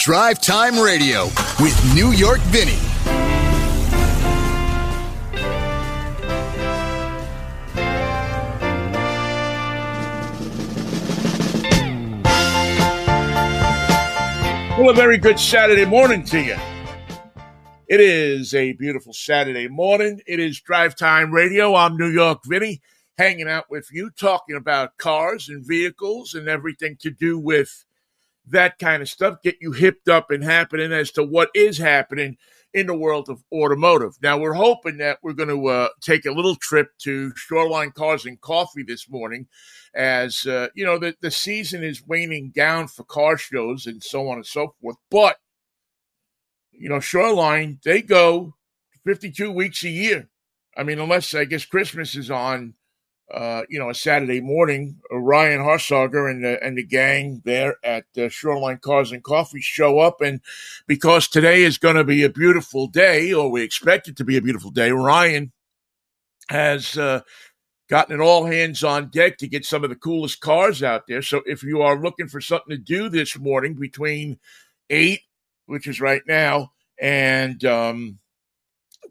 Drive Time Radio with New York Vinnie. Well, a very good Saturday morning to you. It is a beautiful Saturday morning. It is Drive Time Radio. I'm New York Vinnie, hanging out with you, talking about cars and vehicles and everything to do with that kind of stuff. Get you hipped up and happening as to what is happening in the world of automotive. Now, we're hoping that we're going to uh, take a little trip to Shoreline Cars and Coffee this morning as uh, you know the, the season is waning down for car shows and so on and so forth but you know shoreline they go 52 weeks a year i mean unless i guess christmas is on uh, you know a saturday morning uh, ryan Haarsager and the, and the gang there at uh, shoreline cars and coffee show up and because today is going to be a beautiful day or we expect it to be a beautiful day ryan has uh, gotten an all hands on deck to get some of the coolest cars out there. So if you are looking for something to do this morning between eight, which is right now, and um,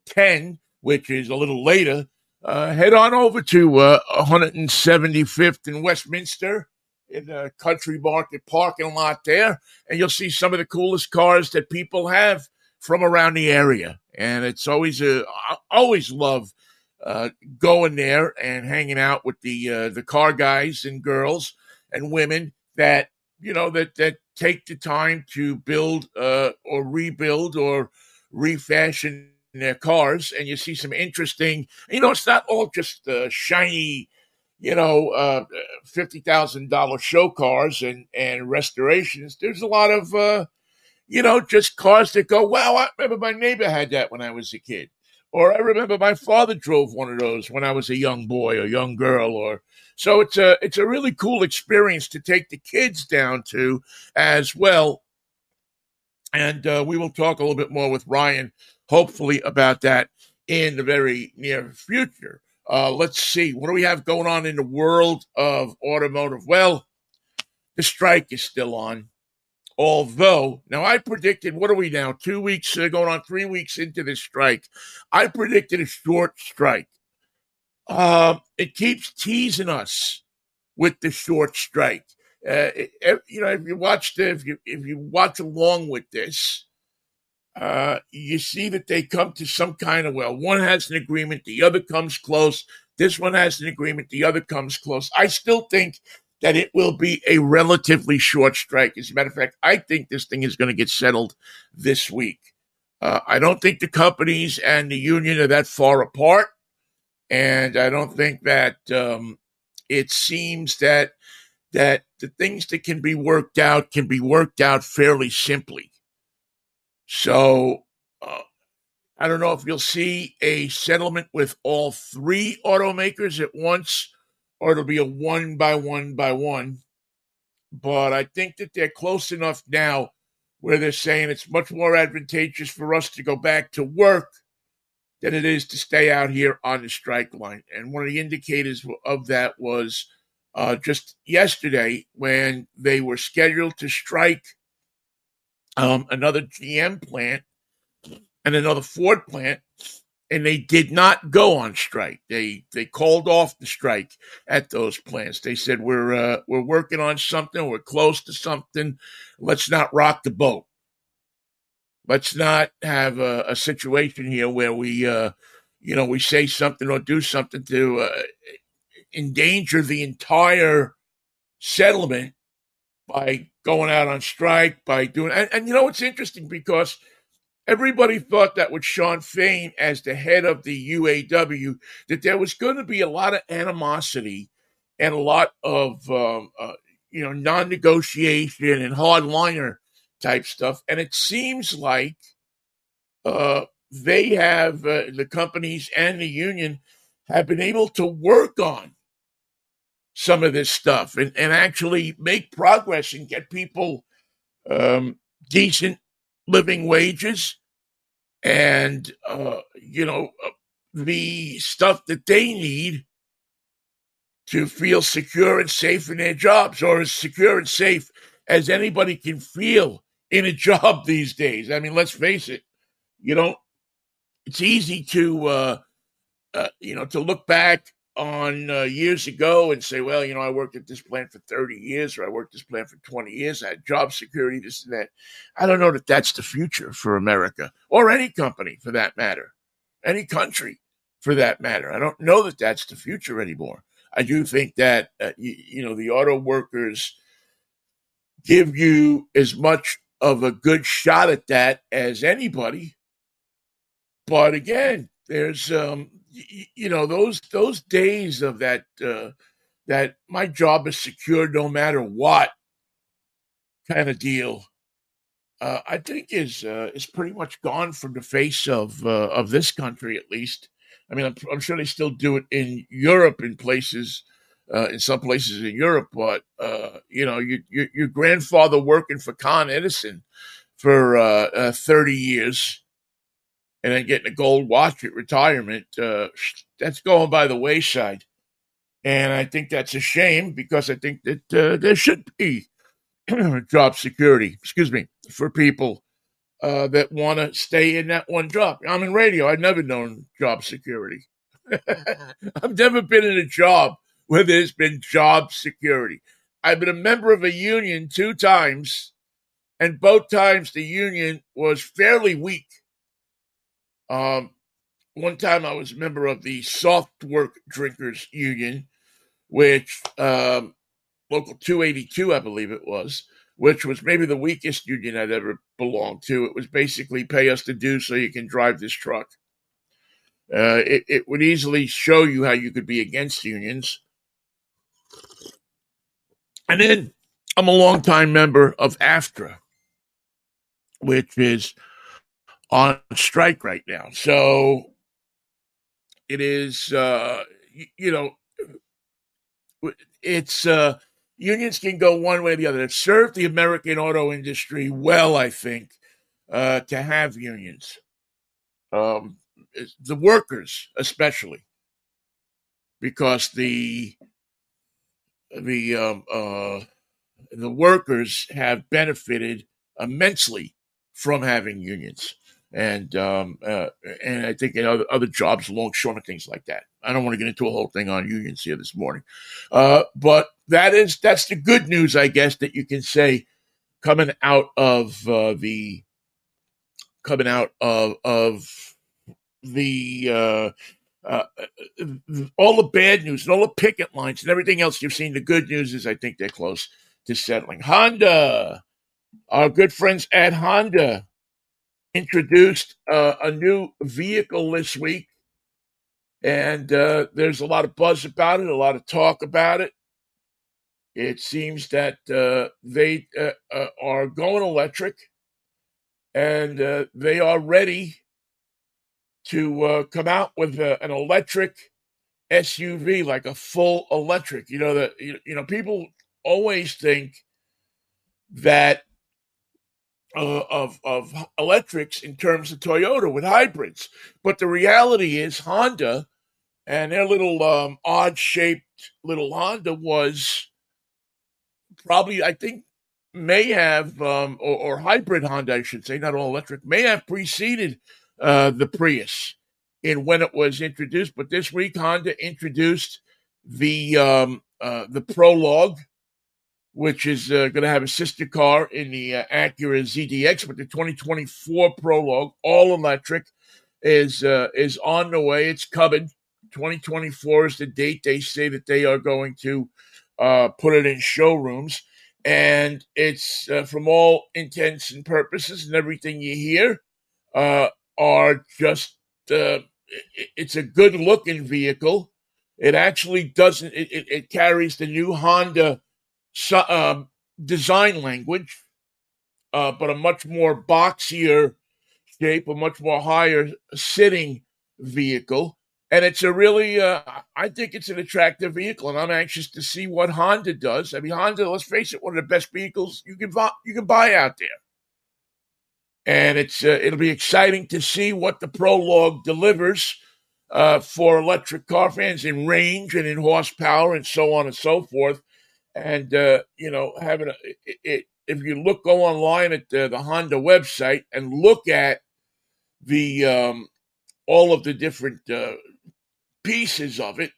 10, which is a little later, uh, head on over to uh, 175th in Westminster in the country market parking lot there, and you'll see some of the coolest cars that people have from around the area. And it's always a, I always love uh, going there and hanging out with the uh, the car guys and girls and women that you know that that take the time to build uh, or rebuild or refashion their cars, and you see some interesting. You know, it's not all just uh, shiny. You know, uh, fifty thousand dollar show cars and and restorations. There's a lot of uh, you know just cars that go. Wow, I remember my neighbor had that when I was a kid or I remember my father drove one of those when I was a young boy or young girl or so it's a it's a really cool experience to take the kids down to as well. And uh, we will talk a little bit more with Ryan, hopefully, about that in the very near future. Uh, let's see, what do we have going on in the world of automotive? Well, the strike is still on. Although, now I predicted, what are we now? Two weeks, uh, going on three weeks into this strike. I predicted a short strike. Uh, it keeps teasing us with the short strike. Uh, it, you know, if you watch the, if you if you watch along with this, uh, you see that they come to some kind of well, one has an agreement, the other comes close. This one has an agreement, the other comes close. I still think that it will be a relatively short strike. As a matter of fact, I think this thing is going to get settled this week. Uh, I don't think the companies and the union are that far apart. And I don't think that um, it seems that that the things that can be worked out can be worked out fairly simply. So uh, I don't know if you'll see a settlement with all three automakers at once or it'll be a one by one by one. But I think that they're close enough now where they're saying it's much more advantageous for us to go back to work than it is to stay out here on the strike line. And one of the indicators of that was uh, just yesterday when they were scheduled to strike um, another GM plant and another Ford plant and they did not go on strike. They they called off the strike at those plants. They said we're uh, we're working on something. We're close to something. Let's not rock the boat. Let's not have a, a situation here where we uh, you know we say something or do something to uh, endanger the entire settlement by going out on strike by doing and, and you know it's interesting because Everybody thought that with Shawn Fain as the head of the UAW, that there was going to be a lot of animosity and a lot of um, uh, you know non-negotiation and hardliner type stuff. And it seems like uh, they have uh, the companies and the union have been able to work on some of this stuff and, and actually make progress and get people um, decent living wages and uh, you know uh, the stuff that they need to feel secure and safe in their jobs, or as secure and safe as anybody can feel in a job these days. I mean, let's face it. You don't. It's easy to, uh, uh, you know, to look back on uh, years ago and say, well, you know, I worked at this plant for 30 years or I worked this plant for 20 years. I had job security, this and that. I don't know that that's the future for America or any company for that matter, any country for that matter. I don't know that that's the future anymore. I do think that, uh, you, you know, the auto workers give you as much of a good shot at that as anybody. But again, there's um, you know those those days of that uh, that my job is secure no matter what kind of deal. Uh, I think is uh, is pretty much gone from the face of uh, of this country at least. I mean, I'm, I'm, sure they still do it in Europe in places, uh, in some places in Europe. But uh, you know, you, you, your grandfather working for Con Edison for 30 years and then getting a gold watch at retirement, uh, that's going by the wayside. And I think that's a shame because I think that uh, there should be job security, excuse me, for people uh, that want to stay in that one job. I'm in radio. I've never known job security. I've never been in a job where there's been job security. I've been a member of a union two times, and both times the union was fairly weak um, one time I was a member of the Soft Work Drinkers Union, which um, local 282, I believe it was, which was maybe the weakest union I'd ever belonged to. It was basically pay us to do so you can drive this truck. Uh, it, it would easily show you how you could be against unions. And then I'm a longtime member of AFTRA, which is on strike right now. So it is, uh, you know, it's uh, unions can go one way or the other. It served the American auto industry well, I think, uh, to have unions. Um, the workers, especially, because the the um, uh, the workers have benefited immensely from having unions and um, uh, and I think in other, other jobs, longshoremen, and things like that. I don't want to get into a whole thing on unions here this morning, uh, but that is that's the good news, I guess, that you can say coming out of uh, the coming out of of the uh, uh, all the bad news and all the picket lines and everything else you've seen. The good news is I think they're close to settling. Honda, our good friends at Honda introduced uh, a new vehicle this week, and uh, there's a lot of buzz about it, a lot of talk about it. It seems that uh, they uh, uh, are going electric, and uh, they are ready to come out with an electric SUV, like a full electric. You know that you know people always think that uh, of of electrics in terms of Toyota with hybrids. But the reality is Honda and their little um, odd shaped little Honda was probably I think may have um, or, or, hybrid Honda I should say not all electric may have preceded uh, the Prius in when it was introduced. But this week Honda introduced the um, uh, the Prologue which is uh, going to have a sister car in the uh, Acura ZDX, but the 2024 Prologue, all electric, is uh, is on the way. It's coming. 2024 is the date they say that they are going to uh, put it in showrooms, and it's uh, from all intents and purposes and everything you hear uh, are just. it's a good looking vehicle. It actually doesn't. It, it, it carries the new Honda uh, design language, uh, but a much more boxier shape, a much more higher sitting vehicle. And it's a really, uh, I think it's an attractive vehicle, and I'm anxious to see what Honda does. I mean, Honda, let's face it, one of the best vehicles you can buy, you can buy out there. And it's uh, it'll be exciting to see what the Prologue delivers uh, for electric car fans in range and in horsepower and so on and so forth and uh, you know having a, it, if you look, go online at the, the Honda website and look at the um, all of the different uh, pieces of it,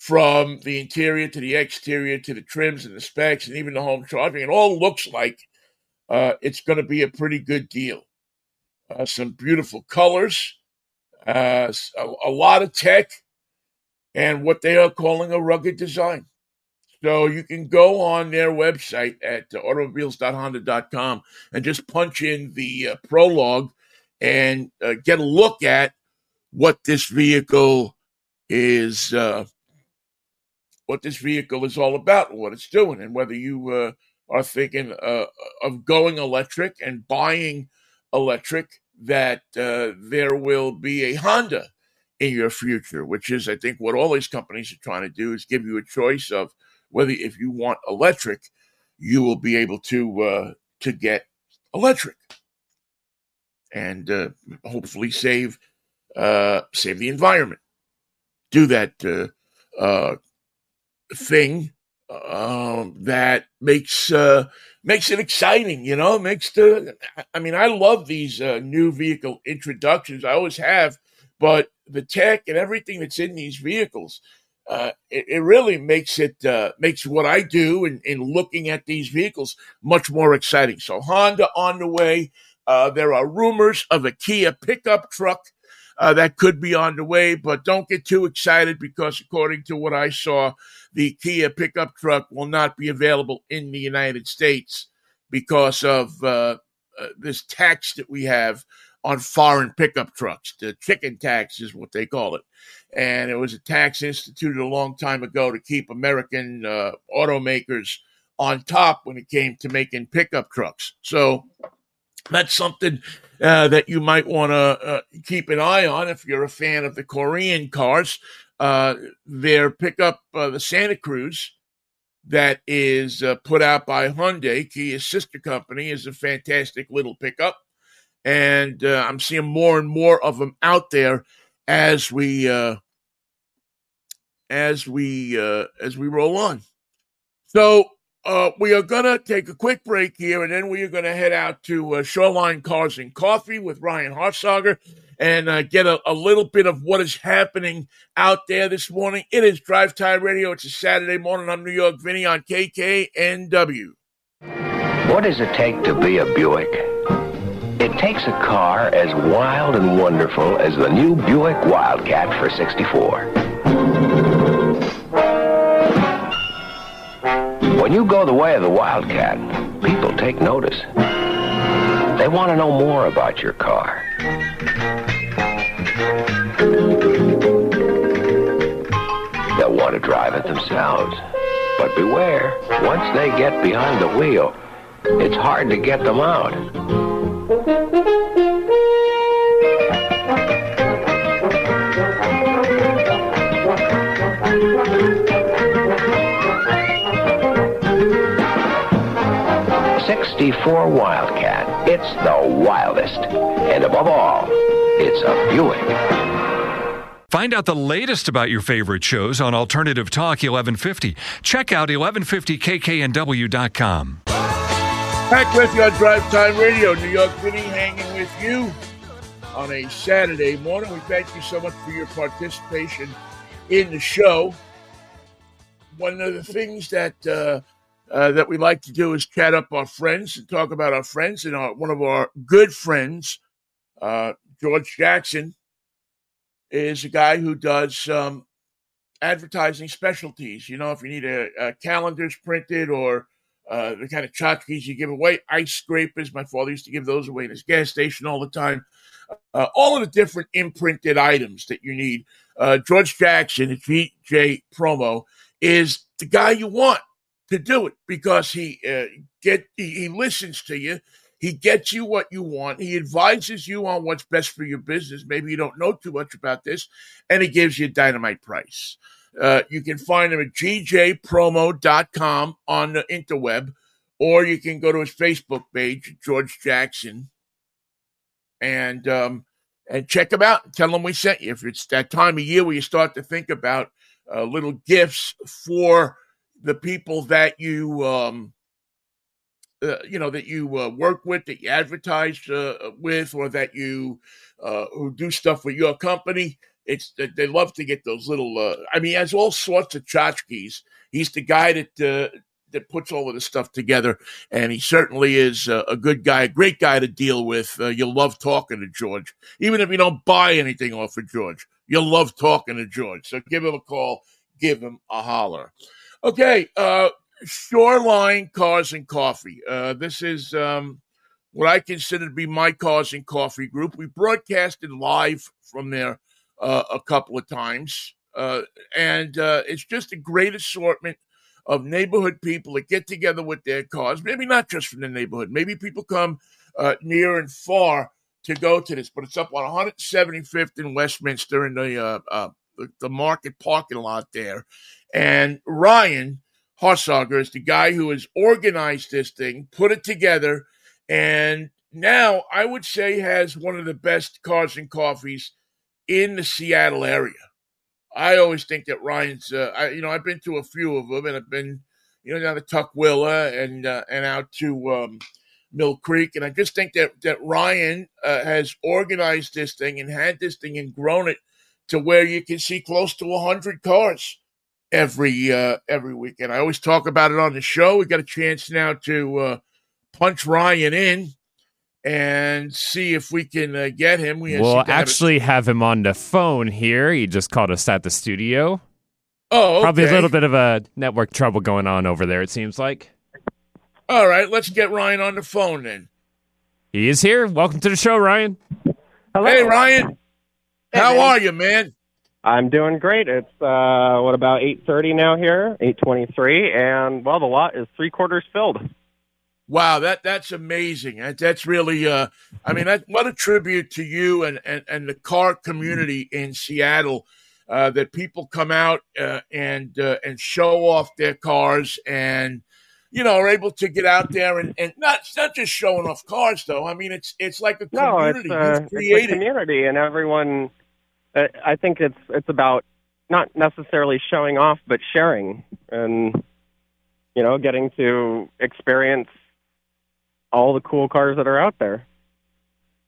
from the interior to the exterior to the trims and the specs and even the home charging, it all looks like uh, it's going to be a pretty good deal. Uh, some beautiful colors, uh, a, a lot of tech, and what they are calling a rugged design. So you can go on their website at automobiles.honda.com and just punch in the uh, prologue and uh, get a look at what this vehicle is, uh, what this vehicle is all about, what it's doing, and whether you uh, are thinking uh, of going electric and buying electric, that uh, there will be a Honda in your future, which is, I think, what all these companies are trying to do is give you a choice of whether if you want electric, you will be able to uh, to get electric and uh, hopefully save uh, save the environment. Do that uh, uh, thing um, that makes uh, makes it exciting. You know, makes the. I mean, I love these uh, new vehicle introductions. I always have, but the tech and everything that's in these vehicles uh, it, it, really makes it uh, makes what I do in, in looking at these vehicles much more exciting. So Honda on the way. Uh, there are rumors of a Kia pickup truck uh, that could be on the way, but don't get too excited because according to what I saw, the Kia pickup truck will not be available in the United States because of uh, uh, this tax that we have on foreign pickup trucks. The chicken tax is what they call it and it was a tax instituted a long time ago to keep American uh, automakers on top when it came to making pickup trucks. So that's something uh, that you might want to uh, keep an eye on if you're a fan of the Korean cars. Uh, their pickup, uh, the Santa Cruz, that is uh, put out by Hyundai, Kia's sister company, is a fantastic little pickup. And I'm seeing more and more of them out there as we uh, as we uh, as we roll on. So uh, we are to take a quick break here, and then we are to head out to uh, Shoreline Cars and Coffee with Ryan Haarsager and uh, get a, a, little bit of what is happening out there this morning. It is Drive Time Radio. It's a Saturday morning. I'm New York Vinnie on KKNW. What does it take to be a Buick? It takes a car as wild and wonderful as the new Buick Wildcat for 64. When you go the way of the Wildcat, people take notice. They want to know more about your car. They'll want to drive it themselves. But beware, once they get behind the wheel, it's hard to get them out. Sixty-four Wildcat. It's the wildest, and above all, it's a Buick. Find out the latest about your favorite shows on Alternative Talk 1150. Check out 1150kknw.com. Back with you on Drive Time Radio, New York City, hanging with you on a Saturday morning. We thank you so much for your participation in the show. One of the things that uh, uh, that we like to do is chat up our friends and talk about our friends. And our, one of our good friends, uh, George Jackson, is a guy who does um, advertising specialties. You know, if you need a, a calendars printed or uh, the kind of tchotchkes you give away, ice scrapers. My father used to give those away in his gas station all the time. Uh, all of the different imprinted items that you need. Uh, George Jackson at GJ Promo is the guy you want to do it because he uh, get he, he listens to you. He gets you what you want. He advises you on what's best for your business. Maybe you don't know too much about this, and he gives you a dynamite price. Uh, you can find him at gjpromo.com on the interweb, or you can go to his Facebook page, George Jackson, and um, and check him out. Tell him we sent you. If it's that time of year where you start to think about uh, little gifts for the people that you um, uh, you know that you uh, work with, that you advertise uh, with, or that you uh, who do stuff with your company. It's they love to get those little. Uh, I mean, has all sorts of tchotchkes. He's the guy that uh, that puts all of this stuff together, and he certainly is a good guy, a great guy to deal with. you'll love talking to George, even if you don't buy anything off of George. You'll love talking to George. So give him a call, give him a holler. Okay, Shoreline Cars and Coffee. Uh, this is um, what I consider to be my Cars and Coffee group. We broadcasted live from there uh, a couple of times, uh, and uh, it's just a great assortment of neighborhood people that get together with their cars. Maybe not just from the neighborhood. Maybe people come uh, near and far to go to this, but it's up on 175th in Westminster in the uh, the, the market parking lot there. And Ryan Haarsager is the guy who has organized this thing, put it together, and now I would say has one of the best cars and coffees in the Seattle area. I always think that Ryan's, uh, I, you know, I've been to a few of them, and I've been, you know, down to Tukwila and uh, and out to um, Mill Creek, and I just think that that Ryan uh, has organized this thing and had this thing and grown it to where you can see close to hundred cars every uh, every weekend. I always talk about it on the show. We got a chance now to uh, punch Ryan in and see if we can uh, get him. We will actually have, have, him on the phone here. He just called us at the studio. Oh, okay. probably a little bit of a network trouble going on over there. It seems like. All right, let's get Ryan on the phone then. He is here. Welcome to the show, Ryan. Hello. Hey, Ryan. Hey, How man. are you, man? I'm doing great. It's uh, what about 8:30 now here, 8:23, and well, the lot is three quarters filled. Wow, that that's amazing. That, that's really, uh, I mean, that, what a tribute to you and, and, and the car community in Seattle. Uh, that people come out uh, and uh, and show off their cars and you know are able to get out there and, and not not just showing off cars though. I mean, it's it's like a community. No, it's, uh, it's a community, and everyone Uh, I think it's it's about not necessarily showing off, but sharing, and you know, getting to experience all the cool cars that are out there.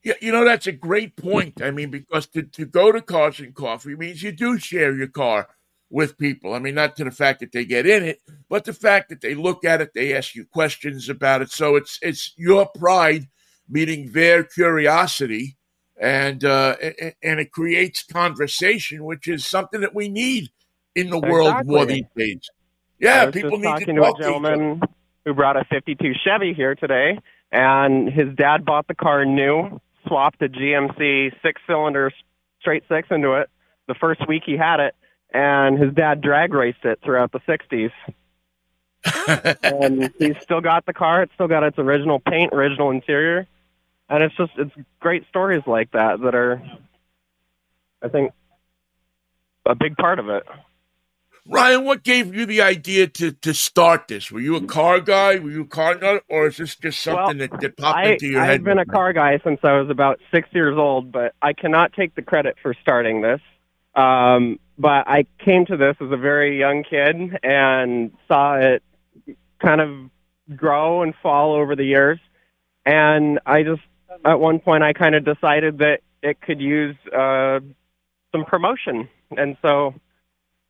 Yeah, you know that's a great point. I mean, because to, to go to Cars and Coffee means you do share your car with people. I mean, not to the fact that they get in it, but the fact that they look at it, they ask you questions about it. So it's it's your pride meeting their curiosity and uh, and it creates conversation, which is something that we need in the exactly. world more these days. Yeah, people need talking to talk to a gentleman to who brought a '52 Chevy here today, and his dad bought the car new, swapped a GMC six-cylinder straight six into it the first week he had it, and his dad drag raced it throughout the '60s. and he's still got the car. It's still got its original paint, original interior and it's just it's great stories like that that are, I think, a big part of it. Ryan, what gave you the idea to, to start this? Were you a car guy? Were you a car nut, or is this just something well, that, that popped I, into your I've head? I've been a car guy since I was about six years old, but I cannot take the credit for starting this. Um, but I came to this as a very young kid and saw it kind of grow and fall over the years. And I just at one point I kind of decided that it could use uh, some promotion, and so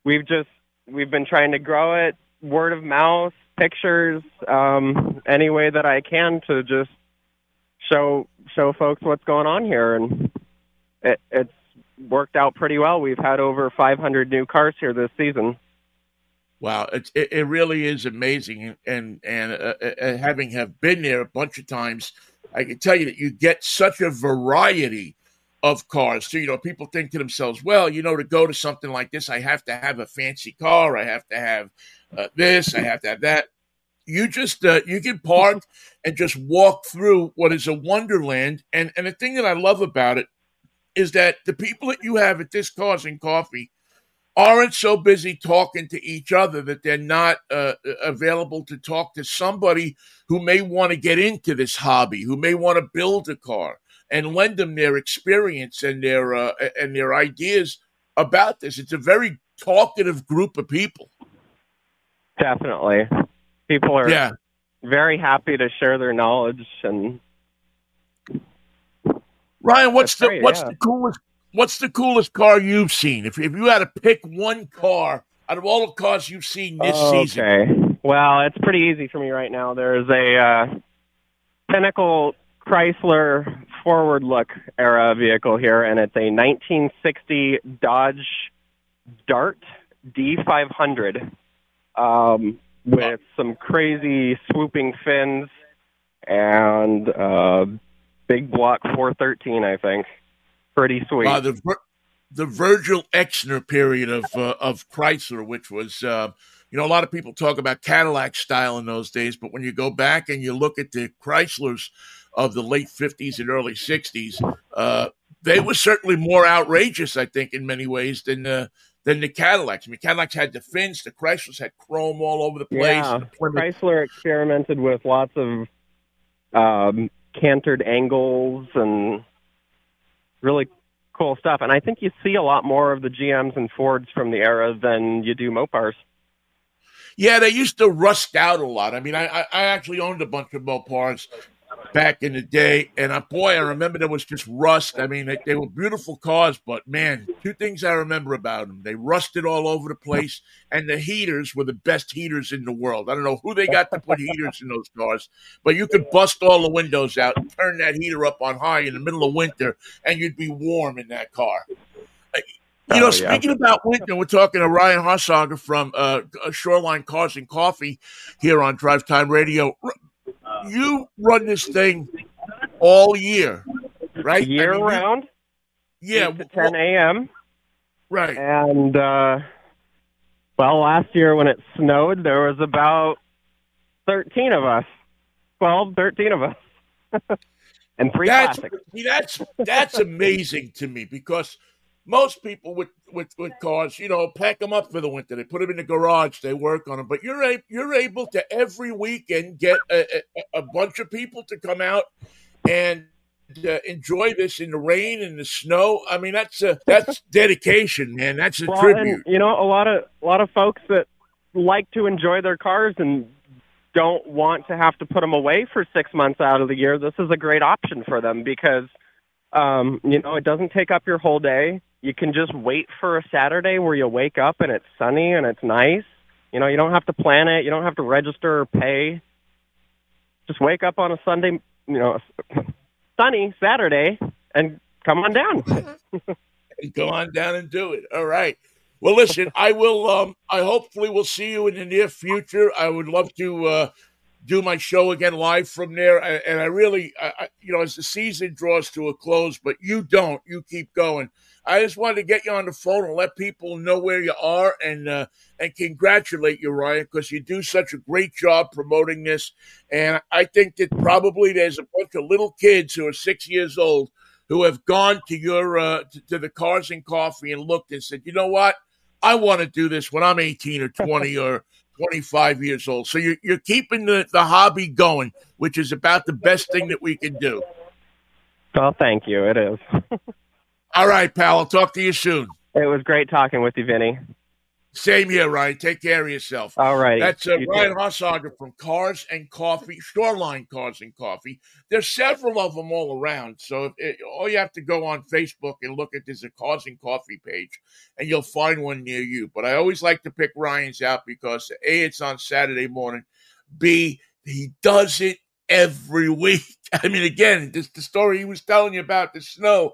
we've just we've been trying to grow it word of mouth, pictures, um, any way that I can to just show show folks what's going on here, and it, it's worked out pretty well. We've had over 500 new cars here this season. Wow, it, it really is amazing, and and uh, uh, having have been there a bunch of times I can tell you that you get such a variety of cars. So, you know, people think to themselves, well, you know, to go to something like this, I have to have a fancy car. I have to have uh, this. I have to have that. You just, uh, you can park and just walk through what is a wonderland. And, and the thing that I love about it is that the people that you have at this Cars and Coffee aren't so busy talking to each other that they're not uh, available to talk to somebody who may want to get into this hobby, who may want to build a car, and lend them their experience and their uh, and their ideas about this. It's a very talkative group of people. Definitely, people are yeah. very happy to share their knowledge and Ryan, what's That's the great, what's yeah. the coolest what's the coolest car you've seen? If if you had to pick one car out of all the cars you've seen this season, Okay. Well, it's pretty easy for me right now. There's a uh, Pinnacle Chrysler forward look era vehicle here, and it's a 1960 Dodge Dart D500 um, with some crazy swooping fins and uh, big block 413, I think. Pretty sweet. uh, the the Virgil Exner period of uh, of Chrysler, which was uh, you know a lot of people talk about Cadillac style in those days, but when you go back and you look at the Chryslers of the late fifties and early sixties, uh, they were certainly more outrageous, I think, in many ways than uh, than the Cadillacs. I mean, Cadillacs had the fins, the Chryslers had chrome all over the place. Yeah, The Chrysler experimented with lots of um, cantered angles and really cool stuff. And I think you see a lot more of the GMs and Fords from the era than you do Mopars. Yeah, they used to rust out a lot. I mean, I, I, actually owned a bunch of Mopars back in the day, and uh, boy, I remember there was just rust. I mean, they, they were beautiful cars, but man, two things I remember about them: they rusted all over the place, and the heaters were the best heaters in the world. I don't know who they got to put heaters in those cars, but you could bust all the windows out and turn that heater up on high in the middle of winter, and you'd be warm in that car. You know, Oh, yeah. speaking about winter, we're talking to Ryan Haarsager from uh, Shoreline Cars and Coffee here on Drive Time Radio. You run this thing all year, right? I Year mean, you- round, Yeah, 8 to 10 a.m. right. And, uh, well, last year when it snowed, there was about 13 of us. 12, 13 of us. and three That's classics. that's that's amazing to me because most people with, with, with cars, you know, pack them up for the winter. They put them in the garage. They work on them. But you're a, you're able to every weekend get a, a, a bunch of people to come out and uh, enjoy this in the rain and the snow. I mean, that's a, that's dedication, man. That's a Well, tribute. and you know, a lot of a lot of folks that like to enjoy their cars and don't want to have to put them away for six months out of the year. This is a great option for them because um, you know it doesn't take up your whole day. You can just wait for a Saturday where you wake up and it's sunny and it's nice. You know, you don't have to plan it. You don't have to register or pay. Just wake up on a Sunday, you know, sunny Saturday and come on down. go on down and do it. All right. Well, listen, I will. Um, I hopefully will see you in the near future. I would love to uh, do my show again live from there, and I really, I, you know, as the season draws to a close, but you don't. You keep going. I just wanted to get you on the phone and let people know where you are and uh, and congratulate you, Ryan, because you do such a great job promoting this. And I think that probably there's a bunch of little kids who are six years old who have gone to your uh, to, the Cars and Coffee and looked and said, you know what, I want to do this when I'm 18 or 20 or 25 years old. So you're you're keeping the the hobby going, which is about the best thing that we can do. Well, thank you. It is. All right, pal. I'll talk to you soon. It was great talking with you, Vinnie. Same here, Ryan. Take care of yourself. All right. That's uh, Ryan. Haarsager from Cars and Coffee, Shoreline Cars and Coffee. There's several of them all around. So if it, all you have to go on Facebook and look at there's a Cars and Coffee page, and you'll find one near you. But I always like to pick Ryan's out because a it's on Saturday morning. B he does it every week. I mean, again, this the story he was telling you about the snow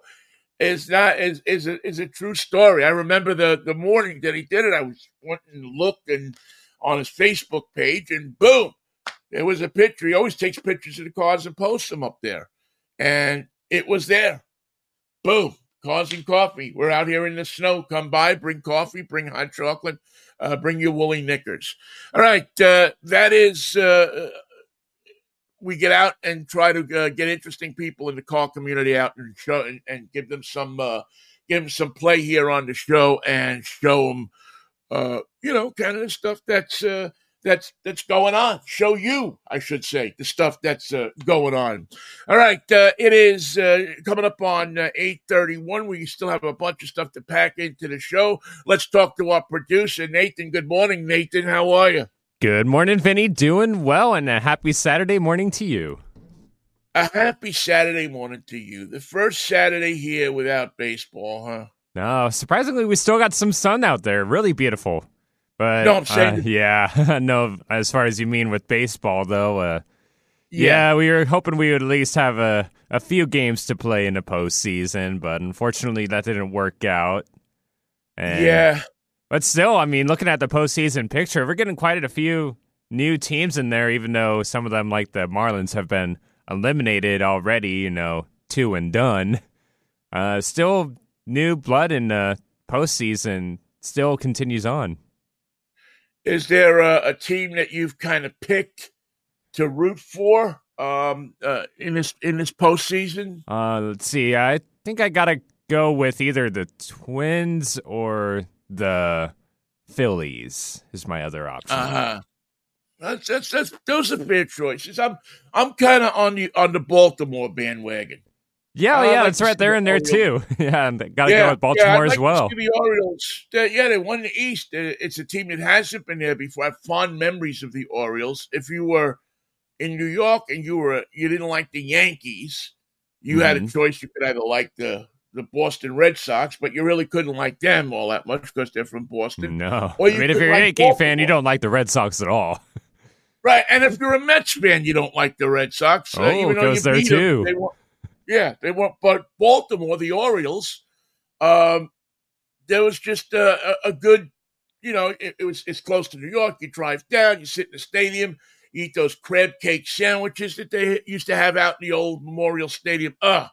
is not is is a, is a true story. I remember the the morning that he did it. I was wanting to look and on his Facebook page, and boom, there was a picture. He always takes pictures of the cars and posts them up there, and it was there. Boom, cars and coffee. We're out here in the snow. Come by, bring coffee, bring hot chocolate, uh, bring your woolly knickers. All right, uh, that is. Uh, we get out and try to uh, get interesting people in the car community out and show and, and give them some uh, give them some play here on the show and show them uh, you know kind of the stuff that's uh, that's that's going on. Show you, I should say, the stuff that's uh, going on. All right, uh, it is coming up on eight thirty one. We still have a bunch of stuff to pack into the show. Let's talk to our producer Nathan. Good morning, Nathan. How are you? Good morning, Vinnie. Doing well, and a happy Saturday morning to you. A happy Saturday morning to you. The first Saturday here without baseball, huh? No, surprisingly, we still got some sun out there. Really beautiful. But No, I'm saying- uh, yeah, no. As far as you mean with baseball, though, uh, yeah. we were hoping we would at least have a a few games to play in the postseason, but unfortunately, that didn't work out. And- Yeah. But still, I mean, looking at the postseason picture, we're getting quite a few new teams in there, even though some of them, like the Marlins, have been eliminated already, you know, two and done. Uh, still, new blood in the postseason still continues on. Is there a, a team that you've kind of picked to root for um, uh, in this in this postseason? Uh, let's see. I think I got to go with either the Twins or the Phillies, is my other option. Uh-huh. That's, that's that's those are fair choices. I'm I'm kind of on the on the Baltimore bandwagon. yeah, I yeah, like that's right see there the in there too. yeah, and got to go with Baltimore I'd as well. The Orioles, Uh, yeah, they won the East. Uh, It's a team that hasn't been there before. I have fond memories of the Orioles. If you were in New York and you were you didn't like the Yankees, you had a Mhm. choice. You could either like the the Boston Red Sox, but you really couldn't like them all that much because they're from Boston. No. Or I mean, if you're a like Yankee fan, you don't like the Red Sox at all. Right, and if you're a Mets fan, you don't like the Red Sox. uh, Oh, even it goes you there too. they weren't- yeah, they weren't. But Baltimore, the Orioles, um, there was just a, a, a good, you know, it, it was it's close to New York. You drive down, you sit in the stadium, eat those crab cake sandwiches that they used to have out in the old Memorial Stadium. Ah,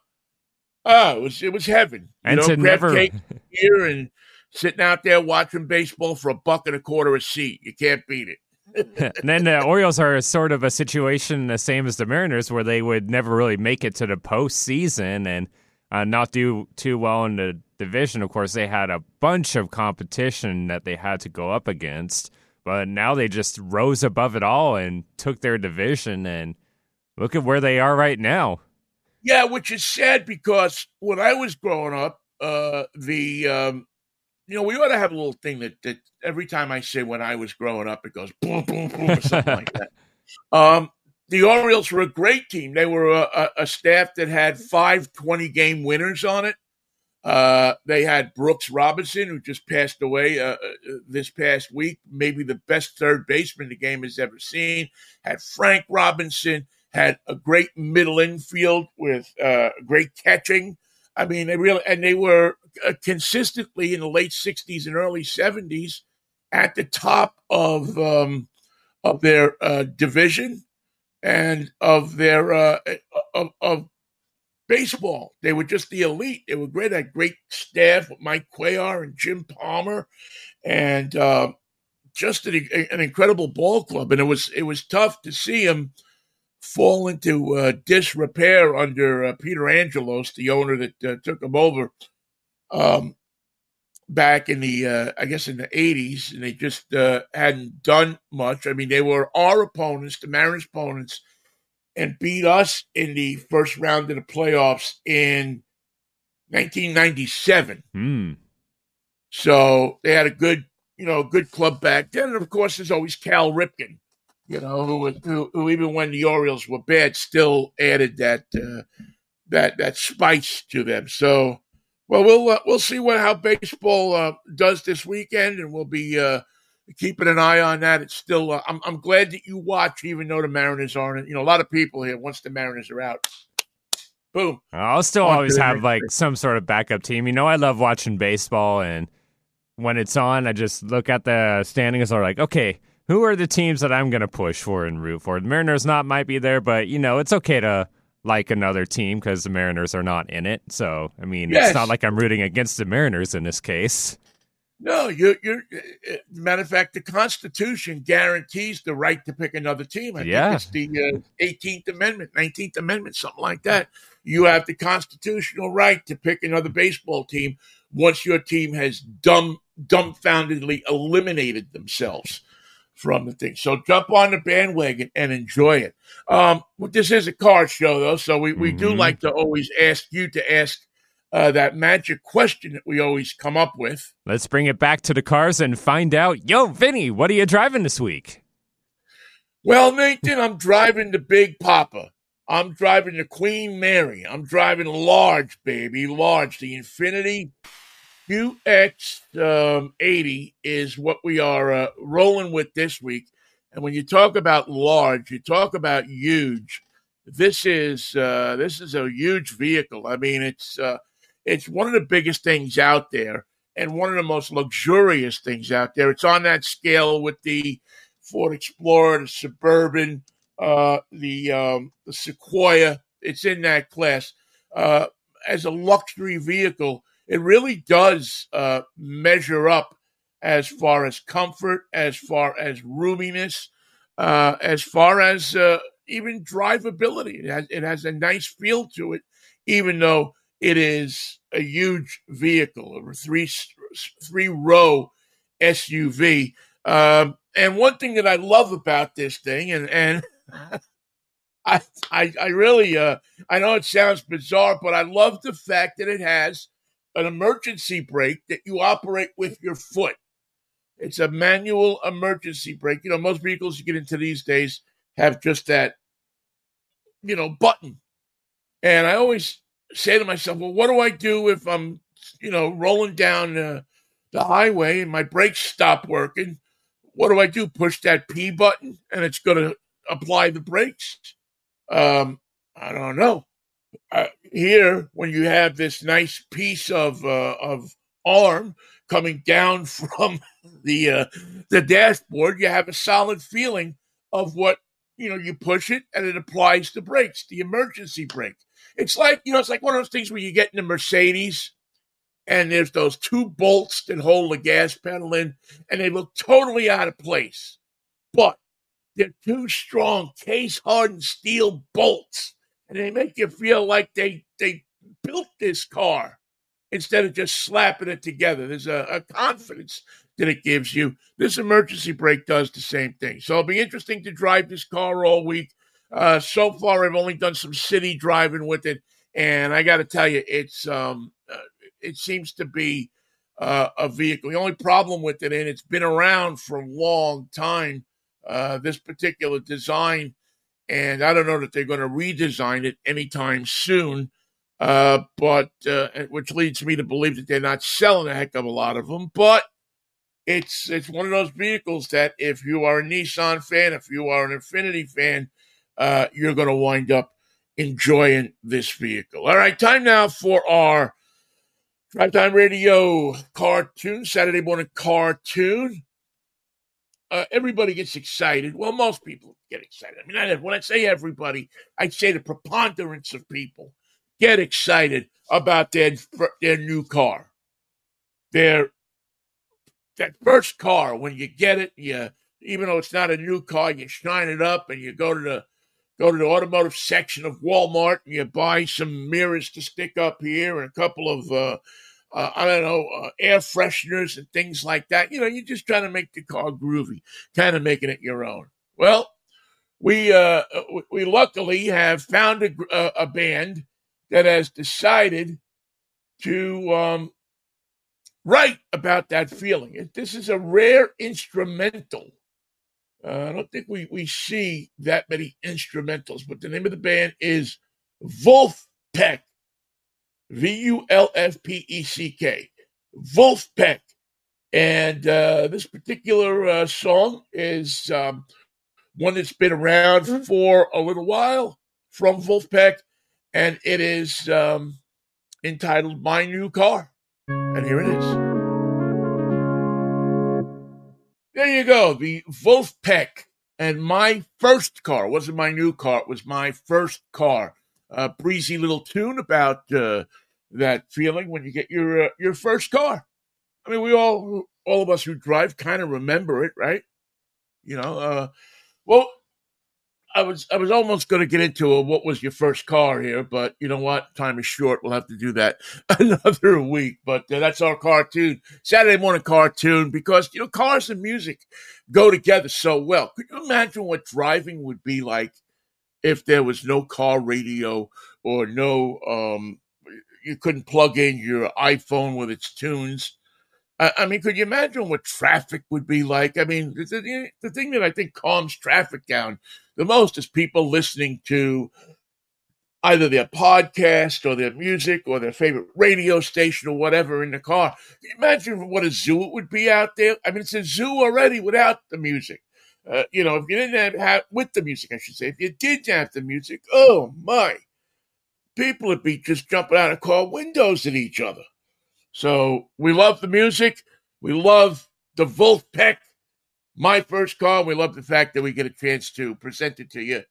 ah, it was it was heaven. You And know, to never cake here and sitting out there watching baseball for a buck and a quarter a seat. You can't beat it. and then the Orioles are sort of a situation the same as the Mariners, where they would never really make it to the postseason and uh, not do too well in the division. Of course, they had a bunch of competition that they had to go up against, but now they just rose above it all and took their division. And look at where they are right now. Yeah, which is sad because when I was growing up, uh, the um, you know we ought to have a little thing that that every time I say when I was growing up, it goes boom, boom, boom, or something like that. Um, the Orioles were a great team. They were a, a, a staff that had five 20 game winners on it. Uh, they had Brooks Robinson, who just passed away uh, uh, this past week, maybe the best third baseman the game has ever seen. Had Frank Robinson, had a great middle infield with uh, great catching. I mean, they really and they were uh, consistently in the late '60s and early '70s at the top of um, of their uh, division and of their uh, of, of baseball. They were just the elite. They were great. Had great staff with Mike Cuellar and Jim Palmer, and uh, just an, an incredible ball club. And it was it was tough to see them fall into uh, disrepair under uh, Peter Angelos, the owner that uh, took them over um, back in the uh, I guess in the eighties, and they just uh, hadn't done much. I mean, they were our opponents, the Mariners' opponents, and beat us in the first round of the playoffs in 1997. Hmm. So they had a good, you know, good club back then. And of course, there's always Cal Ripken, you know, who, who, who even when the Orioles were bad, still added that uh, that that spice to them. So, well, we'll uh, we'll see what how baseball uh, does this weekend, and we'll be uh, keeping an eye on that. It's still, uh, I'm I'm glad that you watch, even though the Mariners aren't. You know, a lot of people here once the Mariners are out, boom. I'll still On always have like some sort of backup team. You know, I love watching baseball, and when it's on, I just look at the standings. Or like, okay, who are the teams that I'm going to push for and root for? The Mariners not might be there, but you know, it's okay to like another team because the Mariners are not in it. So, I mean, Yes. it's not like I'm rooting against the Mariners in this case. No, you're, you're. Uh, matter of fact, the Constitution guarantees the right to pick another team. I Yeah. think it's the uh, 18th Amendment, 19th Amendment, something like that. You have the constitutional right to pick another baseball team once your team has dumb, dumbfoundedly eliminated themselves from the thing. So jump on the bandwagon and enjoy it. Um, well, this is a car show, though, so we, we do Mhm. like to always ask you to ask uh, that magic question that we always come up with. Let's bring it back to the cars and find out. Yo, Vinnie, what are you driving this week? Well, Nathan, I'm driving the Big Papa. I'm driving the Queen Mary. I'm driving large, baby, large. The Infiniti QX80 um, is what we are uh, rolling with this week. And when you talk about large, you talk about huge. This is uh, this is a huge vehicle. I mean, it's uh, it's one of the biggest things out there, and one of the most luxurious things out there. It's on that scale with the Ford Explorer, the Suburban, uh, the um, the Sequoia. It's in that class. Uh, as a luxury vehicle, it really does uh, measure up as far as comfort, as far as roominess, uh, as far as uh, even drivability. It has, it has a nice feel to it, even though it is a huge vehicle, a three three row SUV. Um, and one thing that I love about this thing, and and I, I, I really, uh, I know it sounds bizarre, but I love the fact that it has an emergency brake that you operate with your foot. It's a manual emergency brake. You know, most vehicles you get into these days have just that, you know, button. And I always say to myself, well, what do I do if I'm, you know, rolling down uh, the highway and my brakes stop working? What do I do? Push that P button and it's going to apply the brakes? Um, I don't know. Uh, here, when you have this nice piece of uh, of arm coming down from the uh, the dashboard, you have a solid feeling of what you know. You push it, and it applies the brakes, the emergency brake. It's like you know, it's like one of those things where you get in a Mercedes, and there's those two bolts that hold the gas pedal in, and they look totally out of place, but they're two strong case hardened steel bolts, and they make you feel like they they built this car instead of just slapping it together. There's a, a confidence that it gives you. This emergency brake does the same thing. So it'll be interesting to drive this car all week. Uh, so far, I've only done some city driving with it, and I got to tell you, it's um, uh, it seems to be uh, a vehicle. The only problem with it, and it's been around for a long time, uh, this particular design, and I don't know that they're going to redesign it anytime soon. Uh, but uh, which leads me to believe that they're not selling a heck of a lot of them. But it's it's one of those vehicles that if you are a Nissan fan, if you are an Infiniti fan, uh, you're going to wind up enjoying this vehicle. All right, time now for our Drive Time Radio cartoon, Saturday morning cartoon. Uh, everybody gets excited. Well, most people get excited. I mean, I, when I say everybody, I'd say the preponderance of people get excited about their their new car. Their that first car when you get it, you even though it's not a new car, you shine it up and you go to the go to the automotive section of Walmart and you buy some mirrors to stick up here and a couple of uh, uh, I don't know uh, air fresheners and things like that. You know, you're just trying to make the car groovy, kind of making it your own. Well, we uh, we luckily have found a, a band that has decided to um, write about that feeling. This is a rare instrumental. Uh, I don't think we, we see that many instrumentals, but the name of the band is Vulfpeck. V U L F P E C K. Vulfpeck. And uh, this particular uh, song is um, one that's been around mm-hmm. for a little while from Vulfpeck and it is um, entitled My New Car. And here it is. There you go, the Vulfpeck. And my first car wasn't my new car, it was my first car. A breezy little tune about uh, that feeling when you get your uh, your first car. I mean, we all, all of us who drive, kind of remember it, right? You know, uh, well, I was I was almost going to get into a, what was your first car here, but you know what? Time is short. We'll have to do that another week. But uh, that's our cartoon, Saturday morning cartoon, because you know cars and music go together so well. Could you imagine what driving would be like if there was no car radio or no um, you couldn't plug in your iPhone with its tunes? I, mean, could you imagine what traffic would be like? I mean, the, the thing that I think calms traffic down the most is people listening to either their podcast or their music or their favorite radio station or whatever in the car. Can you imagine what a zoo it would be out there? I mean, it's a zoo already without the music. Uh, you know, if you didn't have, have, with the music, I should say, if you did have the music, oh my, people would be just jumping out of car windows at each other. So we love the music. We love the Vulfpeck, my first car. We love the fact that we get a chance to present it to you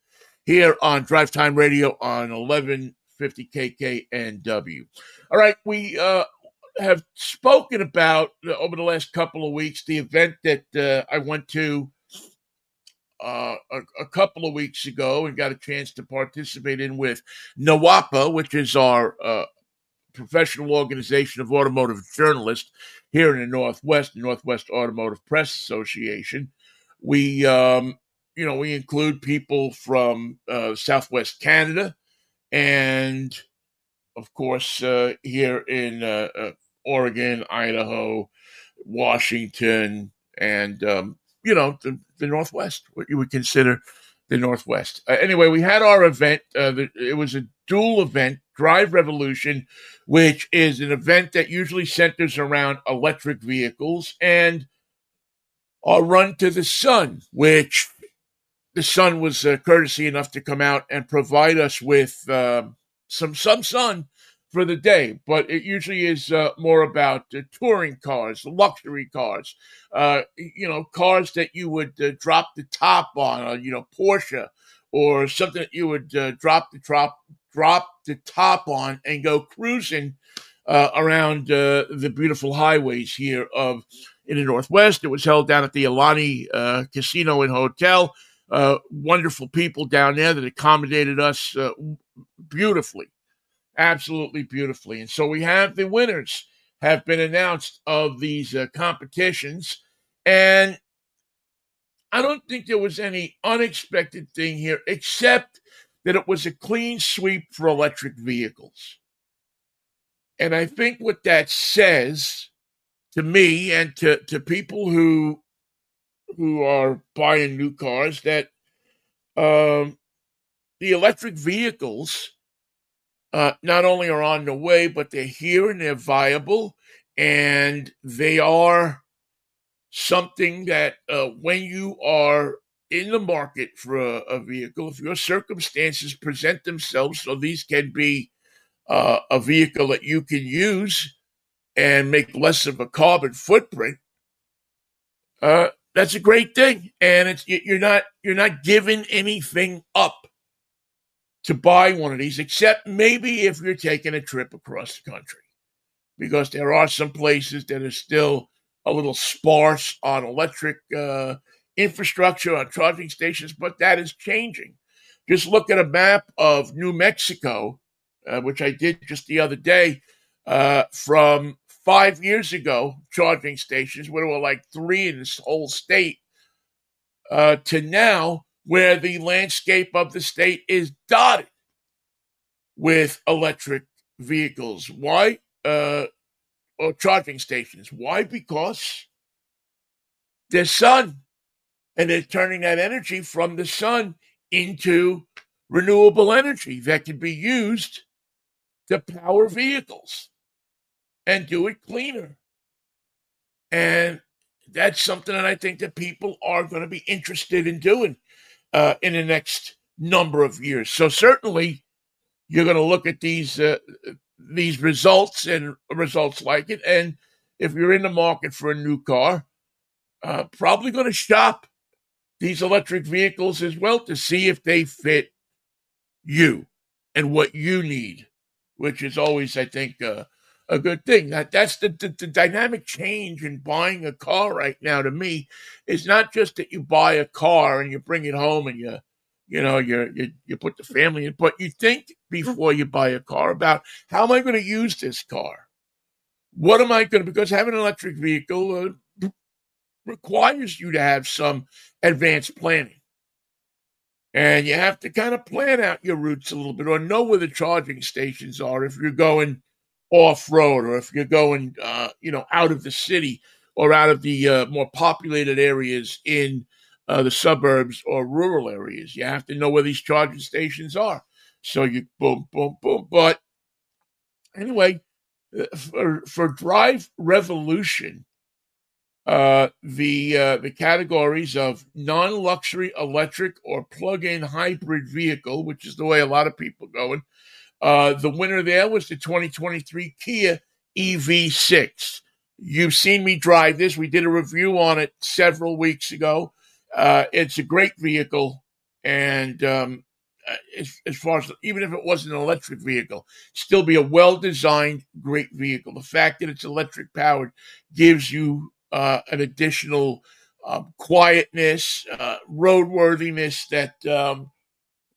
here on Drive Time Radio on 1150 KKNW. All right, we uh, have spoken about uh, over the last couple of weeks the event that uh, I went to uh, a, a, couple of weeks ago and got a chance to participate in with NWAPA, which is our uh, professional organization of automotive journalists here in the Northwest, the Northwest Automotive Press Association. We, um, you know, we include people from uh, Southwest Canada and, of course, uh, here in uh, uh Oregon, Idaho, Washington, and, um, you know, the, the, Northwest, what you would consider the Northwest. Uh, anyway, we had our event. Uh, it was a dual event Drive Revolution, which is an event that usually centers around electric vehicles, and our Run to the Sun, which the Sun was uh, courtesy enough to come out and provide us with uh, some some sun for the day. But it usually is uh, more about uh, touring cars, luxury cars, uh, you know, cars that you would uh, drop the top on, you know, Porsche or something that you would drop the top drop the top on and go cruising uh, around uh, the beautiful highways here of in the Northwest. It was held down at the Ilani uh, Casino and Hotel. Uh, wonderful people down there that accommodated us uh, beautifully, absolutely beautifully. And so we have the winners have been announced of these uh, competitions, and I don't think there was any unexpected thing here, except that it was a clean sweep for electric vehicles. And I think what that says to me and to, to people who who are buying new cars that um, the electric vehicles uh, not only are on the way, but they're here and they're viable and they are something that uh, when you are in the market for a, a, vehicle, if your circumstances present themselves so these can be uh, a vehicle that you can use and make less of a carbon footprint, uh, that's a great thing. And it's you're not you're not giving anything up to buy one of these, except maybe if you're taking a trip across the country, because there are some places that are still a little sparse on electric. Uh, infrastructure on charging stations, but that is changing. Just look at a map of New Mexico, uh, which I did just the other day, uh, from five years ago, charging stations, where there were like three in this whole state, uh, to now, where the landscape of the state is dotted with electric vehicles. Why? Uh, or charging stations. Why? Because the sun and they're turning that energy from the sun into renewable energy that can be used to power vehicles and do it cleaner. And that's something that I think that people are going to be interested in doing uh, in the next number of years. So certainly, you're going to look at these uh, these results and results like it, and if you're in the market for a new car, uh, probably going to shop these electric vehicles as well to see if they fit you and what you need, which is always, I think, uh, a good thing. That that's the, the, the dynamic change in buying a car right now. To me, is not just that you buy a car and you bring it home and you, you know, you you, you put the family in, but you think before you buy a car about how am I going to use this car? What am I going to? Because having an electric vehicle uh, requires you to have some advanced planning. And you have to kind of plan out your routes a little bit or know where the charging stations are if you're going off road or if you're going, uh, you know, out of the city or out of the uh, more populated areas in uh, the suburbs or rural areas. You have to know where these charging stations are. So you boom, boom, boom. But anyway, uh, for, for Drive Revolution, uh, the uh, the categories of non-luxury electric or plug-in hybrid vehicle, which is the way a lot of people going. Uh, the winner there was the 2023 Kia EV6. You've seen me drive this. We did a review on it several weeks ago. Uh, it's a great vehicle, and um, uh, as, as, far as even if it wasn't an electric vehicle, still be a well-designed, great vehicle. The fact that it's electric powered gives you uh, an additional um, quietness, uh, roadworthiness that um,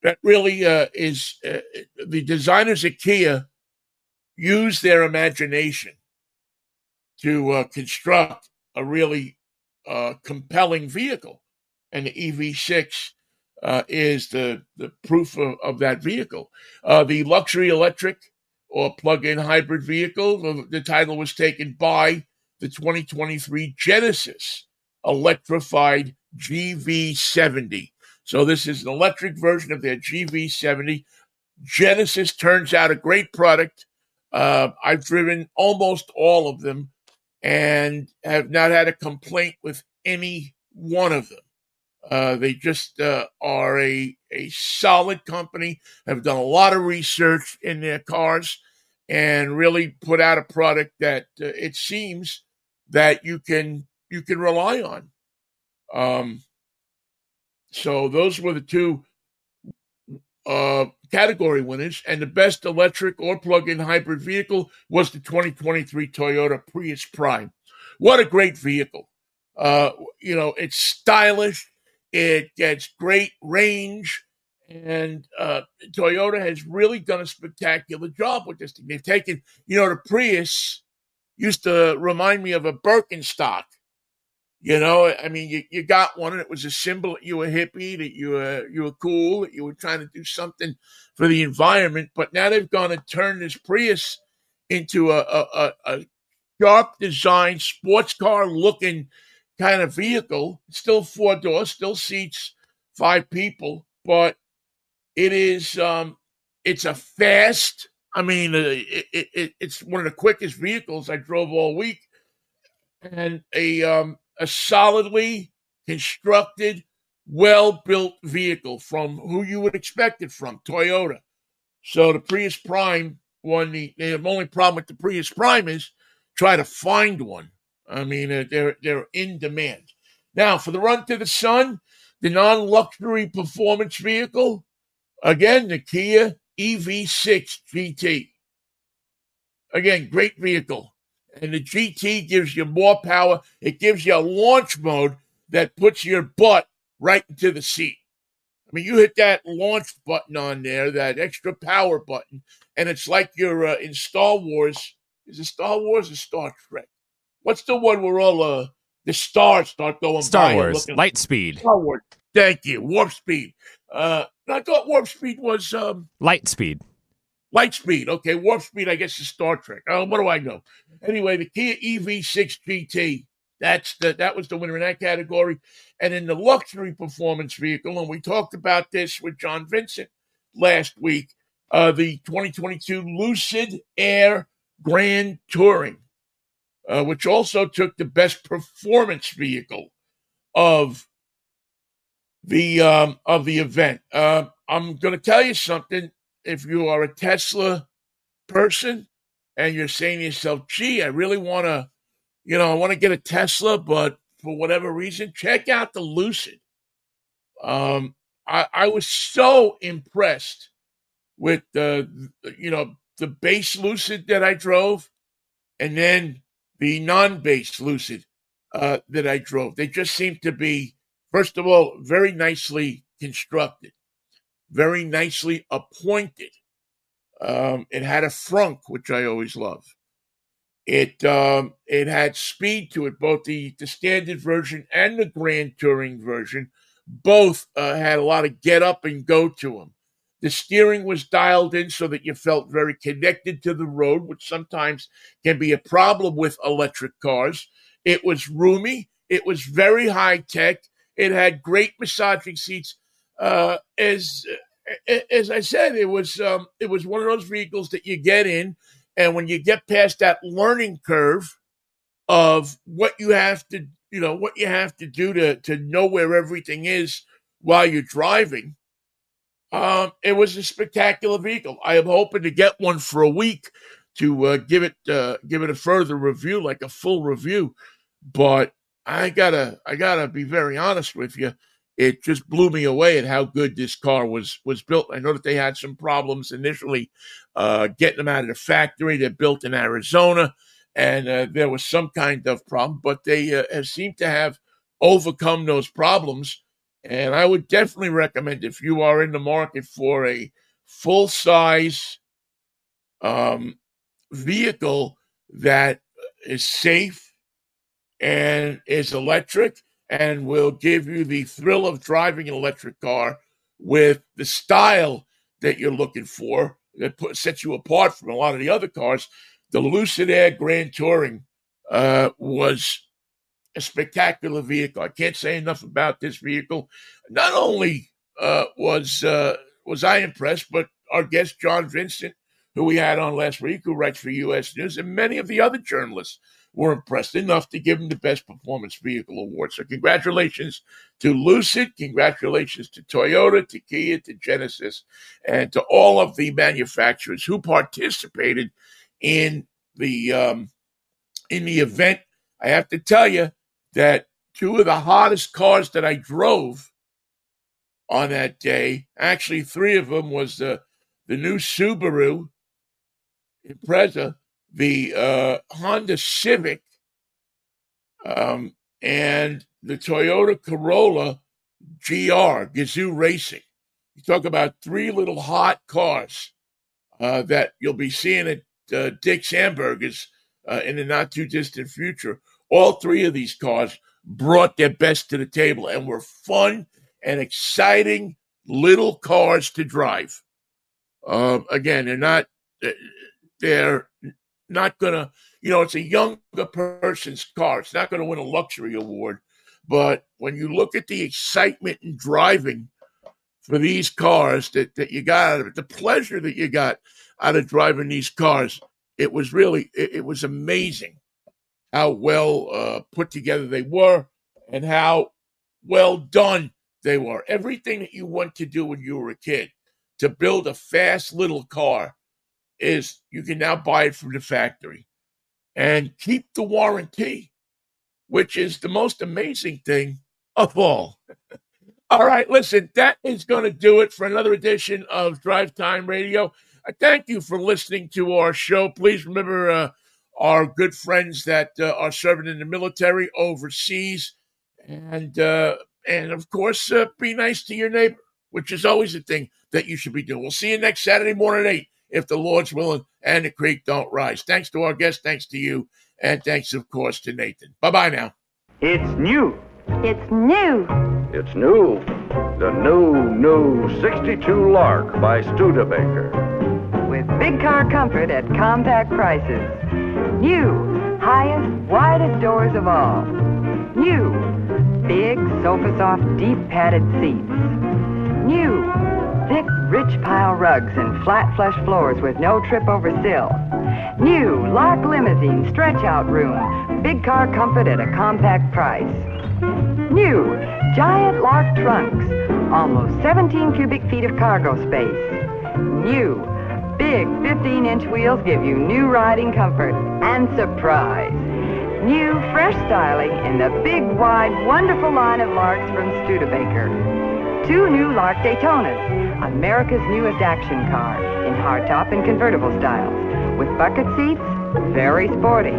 that really uh, is uh, the designers at Kia use their imagination to uh, construct a really uh, compelling vehicle, and the EV6 uh, is the the proof of, of that vehicle. Uh, the luxury electric or plug-in hybrid vehicle. The, the title was taken by the 2023 Genesis electrified GV70. So this is an electric version of their GV70. Genesis turns out a great product. Uh, I've driven almost all of them and have not had a complaint with any one of them. Uh, they just uh, are a, a solid company, have done a lot of research in their cars, and really put out a product that uh, it seems that you can you can rely on. Um, so those were the two uh, category winners, and the best electric or plug-in hybrid vehicle was the 2023 Toyota Prius Prime. What a great vehicle! Uh, you know, it's stylish, it gets great range, and uh, Toyota has really done a spectacular job with this thing. They've taken, you know, the Prius used to remind me of a Birkenstock. You know, I mean, you, you got one, and it was a symbol that you were hippie, that you were you were cool, that you were trying to do something for the environment. But now they've gone and turned this Prius into a a, a, sharp design, sports car looking kind of vehicle. Still four doors, still seats five people, but it is um, it's a fast I mean, uh, it, it, it's one of the quickest vehicles I drove all week, and a um, a solidly constructed, well built vehicle from who you would expect it from, Toyota. So the Prius Prime one. The, the only problem with the Prius Prime is try to find one. I mean, uh, they're they're in demand. Now for the run to the sun, the non luxury performance vehicle, again the Kia EV6 GT. Again, great vehicle. And the GT gives you more power. It gives you a launch mode that puts your butt right into the seat. I mean, you hit that launch button on there, that extra power button, and it's like you're uh, in Star Wars. Is it Star Wars or Star Trek? What's the one where all uh, the stars start going Star Wars, light speed. Star Wars. Thank you. Warp speed. Uh, I thought warp speed was um, light speed. Light speed. Okay, warp speed. I guess is Star Trek. Oh, what do I know? Anyway, the Kia EV6 GT. That's the that was the winner in that category. And in the luxury performance vehicle, and we talked about this with John Vincent last week. Uh, the 2022 Lucid Air Grand Touring, uh, which also took the best performance vehicle of the um, of the event. Uh, I'm going to tell you something. If you are a Tesla person and you're saying to yourself, "Gee, I really want to, you know, I want to get a Tesla, but for whatever reason, check out the Lucid." Um, I, I was so impressed with the, you know, the base Lucid that I drove, and then the non-base Lucid uh, that I drove. They just seem to be First of all, very nicely constructed, very nicely appointed. Um, it had a frunk, which I always love. It um, it had speed to it, both the, the standard version and the Grand Touring version. Both uh, had a lot of get up and go to them. The steering was dialed in so that you felt very connected to the road, which sometimes can be a problem with electric cars. It was roomy. It was very high tech. It had great massaging seats. Uh, as as I said, it was um, it was one of those vehicles that you get in, and when you get past that learning curve of what you have to, you know, what you have to do to to know where everything is while you're driving, um, it was a spectacular vehicle. I am hoping to get one for a week to uh, give it uh, give it a further review, like a full review. But I gotta I gotta be very honest with you it just blew me away at how good this car was was built. I know that they had some problems initially uh, getting them out of the factory. They're built in Arizona, and uh, there was some kind of problem, but they uh, seemed to have overcome those problems. And I would definitely recommend if you are in the market for a full size um, vehicle that is safe and is electric and will give you the thrill of driving an electric car with the style that you're looking for that put, sets you apart from a lot of the other cars. The Lucid Air Grand Touring uh, was a spectacular vehicle. I can't say enough about this vehicle. Not only uh, was uh, was I impressed, but our guest John Vincent, who we had on last week, who writes for U.S. News, and many of the other journalists were impressed enough to give him the Best Performance Vehicle Award. So, congratulations to Lucid, congratulations to Toyota, to Kia, to Genesis, and to all of the manufacturers who participated in the um, in the event. I have to tell you that two of the hottest cars that I drove on that day, actually three of them, was the the new Subaru Impreza the uh, Honda Civic um, and the Toyota Corolla GR, Gazoo Racing. You talk about three little hot cars uh, that you'll be seeing at uh, Dick's Hamburgers uh, in the not too distant future. All three of these cars brought their best to the table and were fun and exciting little cars to drive. Um, again, they're not, they're not going to, you know, it's a younger person's car. It's not going to win a luxury award. But when you look at the excitement and driving for these cars that, that you got out of it, the pleasure that you got out of driving these cars, it was really, it, it was amazing how well uh, put together they were and how well done they were. Everything that you want to do when you were a kid to build a fast little car is you can now buy it from the factory and keep the warranty, which is the most amazing thing of all. all right, listen, that is going to do it for another edition of Drive Time Radio. I thank you for listening to our show. Please remember uh, our good friends that uh, are serving in the military overseas, and uh, and of course, uh, be nice to your neighbor, which is always a thing that you should be doing. We'll see you next Saturday morning at eight if the Lord's willing and the creek don't rise. Thanks to our guests, thanks to you, and thanks, of course, to Nathan. Bye bye now. It's new. It's new. It's new. The new, new 62 Lark by Studebaker. With big car comfort at compact prices. New, highest, widest doors of all. New, big, sofa soft, deep padded seats. New, Thick, rich pile rugs and flat flush floors with no trip over sill. New Lark Limousine stretch out room. Big car comfort at a compact price. New Giant Lark trunks. Almost 17 cubic feet of cargo space. New Big 15 inch wheels give you new riding comfort and surprise. New fresh styling in the big, wide, wonderful line of Larks from Studebaker. Two new Lark Daytonas America's newest action car in hardtop and convertible styles, with bucket seats, very sporty.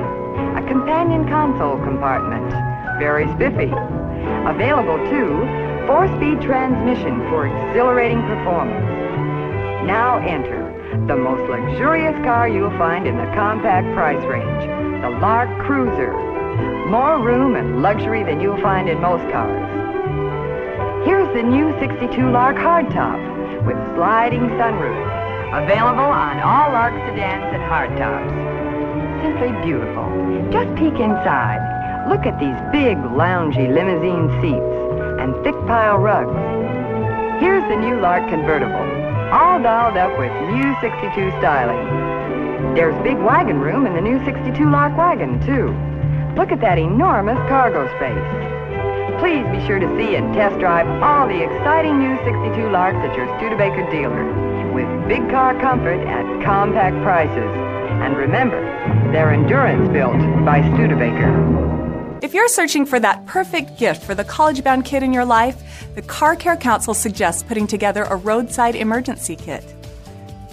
A companion console compartment, very spiffy. Available too, four-speed transmission for exhilarating performance. Now enter the most luxurious car you'll find in the compact price range, the Lark Cruiser. More room and luxury than you'll find in most cars. Here's the new 62 Lark hardtop with sliding sunroofs. Available on all Lark sedans and hardtops. Simply beautiful. Just peek inside. Look at these big, loungy limousine seats and thick pile rugs. Here's the new Lark convertible, all dialed up with new 62 styling. There's big wagon room in the new 62 Lark wagon, too. Look at that enormous cargo space. Please be sure to see and test drive all the exciting new 62 Larks at your Studebaker dealer with big car comfort at compact prices. And remember, they're endurance built by Studebaker. If you're searching for that perfect gift for the college bound kid in your life, the Car Care Council suggests putting together a roadside emergency kit.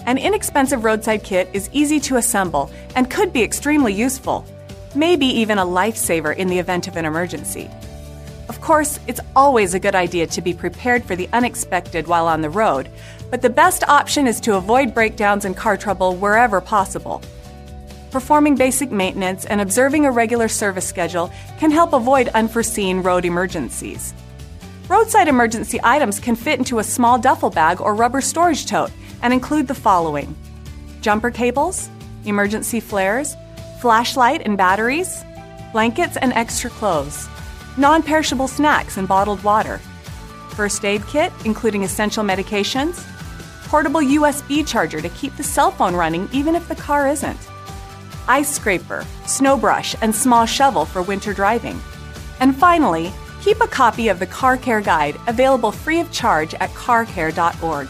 An inexpensive roadside kit is easy to assemble and could be extremely useful, maybe even a lifesaver in the event of an emergency. Of course, it's always a good idea to be prepared for the unexpected while on the road, but the best option is to avoid breakdowns and car trouble wherever possible. Performing basic maintenance and observing a regular service schedule can help avoid unforeseen road emergencies. Roadside emergency items can fit into a small duffel bag or rubber storage tote and include the following jumper cables, emergency flares, flashlight and batteries, blankets and extra clothes, non perishable snacks and bottled water, first aid kit, including essential medications, portable USB charger to keep the cell phone running even if the car isn't, ice scraper, snow brush, and small shovel for winter driving. And finally, keep a copy of the Car Care Guide available free of charge at carcare.org.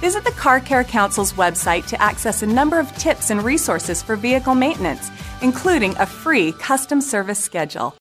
Visit the Car Care Council's website to access a number of tips and resources for vehicle maintenance, including a free custom service schedule.